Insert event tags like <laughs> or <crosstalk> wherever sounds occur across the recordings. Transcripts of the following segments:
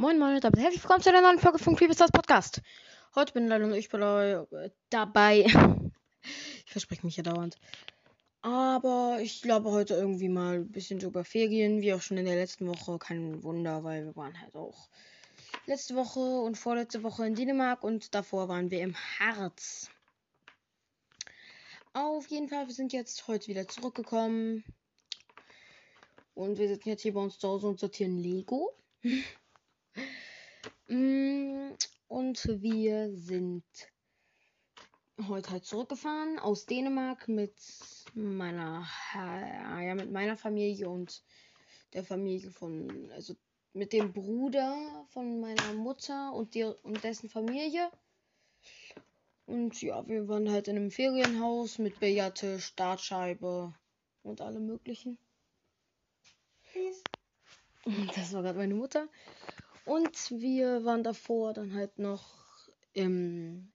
Moin Moin und herzlich willkommen zu einer neuen Folge von Creepystars Podcast. Heute bin leider nur ich bei- dabei. <laughs> Ich verspreche mich ja dauernd. Aber ich glaube heute irgendwie mal ein bisschen über Ferien, wie auch schon in der letzten Woche. Kein Wunder, weil wir waren halt auch letzte Woche und vorletzte Woche in Dänemark und davor waren wir im Harz. Auf jeden Fall, wir sind jetzt heute wieder zurückgekommen. Und wir sitzen jetzt hier bei uns zu Hause und sortieren Lego. <laughs> Mm, Und wir sind heute halt zurückgefahren aus Dänemark mit meiner ja mit meiner Familie und der Familie von also mit dem Bruder von meiner Mutter und der und dessen Familie. Und ja, wir waren halt in einem Ferienhaus mit Billardtisch, Dartscheibe und allem möglichen. Das war gerade meine Mutter. Und wir waren davor dann halt noch im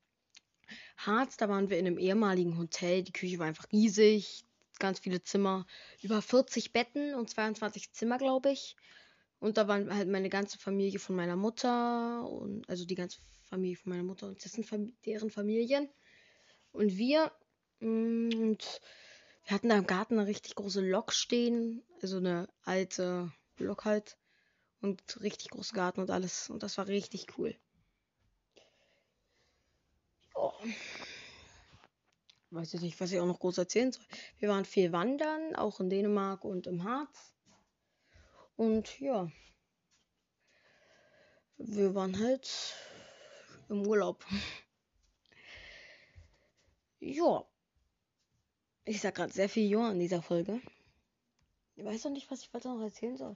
Harz. Da waren wir in einem ehemaligen Hotel. Die Küche war einfach riesig. Ganz viele Zimmer. Über 40 Betten und 22 Zimmer, glaube ich. Und da waren halt meine ganze Familie von meiner Mutter. Und, also die ganze Familie von meiner Mutter und dessen deren Familien. Und wir. mm, Und wir hatten da im Garten eine richtig große Lok stehen. Also eine alte Lok halt und richtig großen Garten und alles. Und das war richtig cool. Ja. Weiß ich nicht, was ich auch noch groß erzählen soll. Wir waren viel wandern, auch in Dänemark und im Harz. Und ja. Wir waren halt im Urlaub. Ja. Ich sag gerade sehr viel Ja in dieser Folge. Ich weiß noch nicht, was ich weiter noch erzählen soll.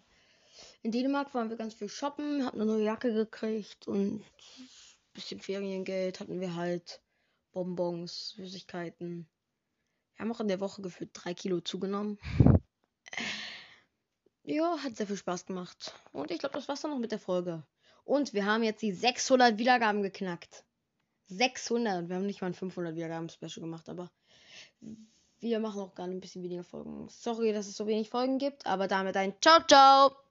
In Dänemark waren wir ganz viel shoppen, hatten eine neue Jacke gekriegt und ein bisschen Feriengeld hatten wir halt. Bonbons, Süßigkeiten. Wir haben auch in der Woche gefühlt drei Kilo zugenommen. Ja, hat sehr viel Spaß gemacht. Und ich glaube, das war's dann noch mit der Folge. Und wir haben jetzt die 600 Wiedergaben geknackt. 600. Wir haben nicht mal ein 500 Wiedergaben-Special gemacht, aber wir machen auch gar ein bisschen weniger Folgen. Sorry, dass es so wenig Folgen gibt, aber damit ein Ciao, ciao!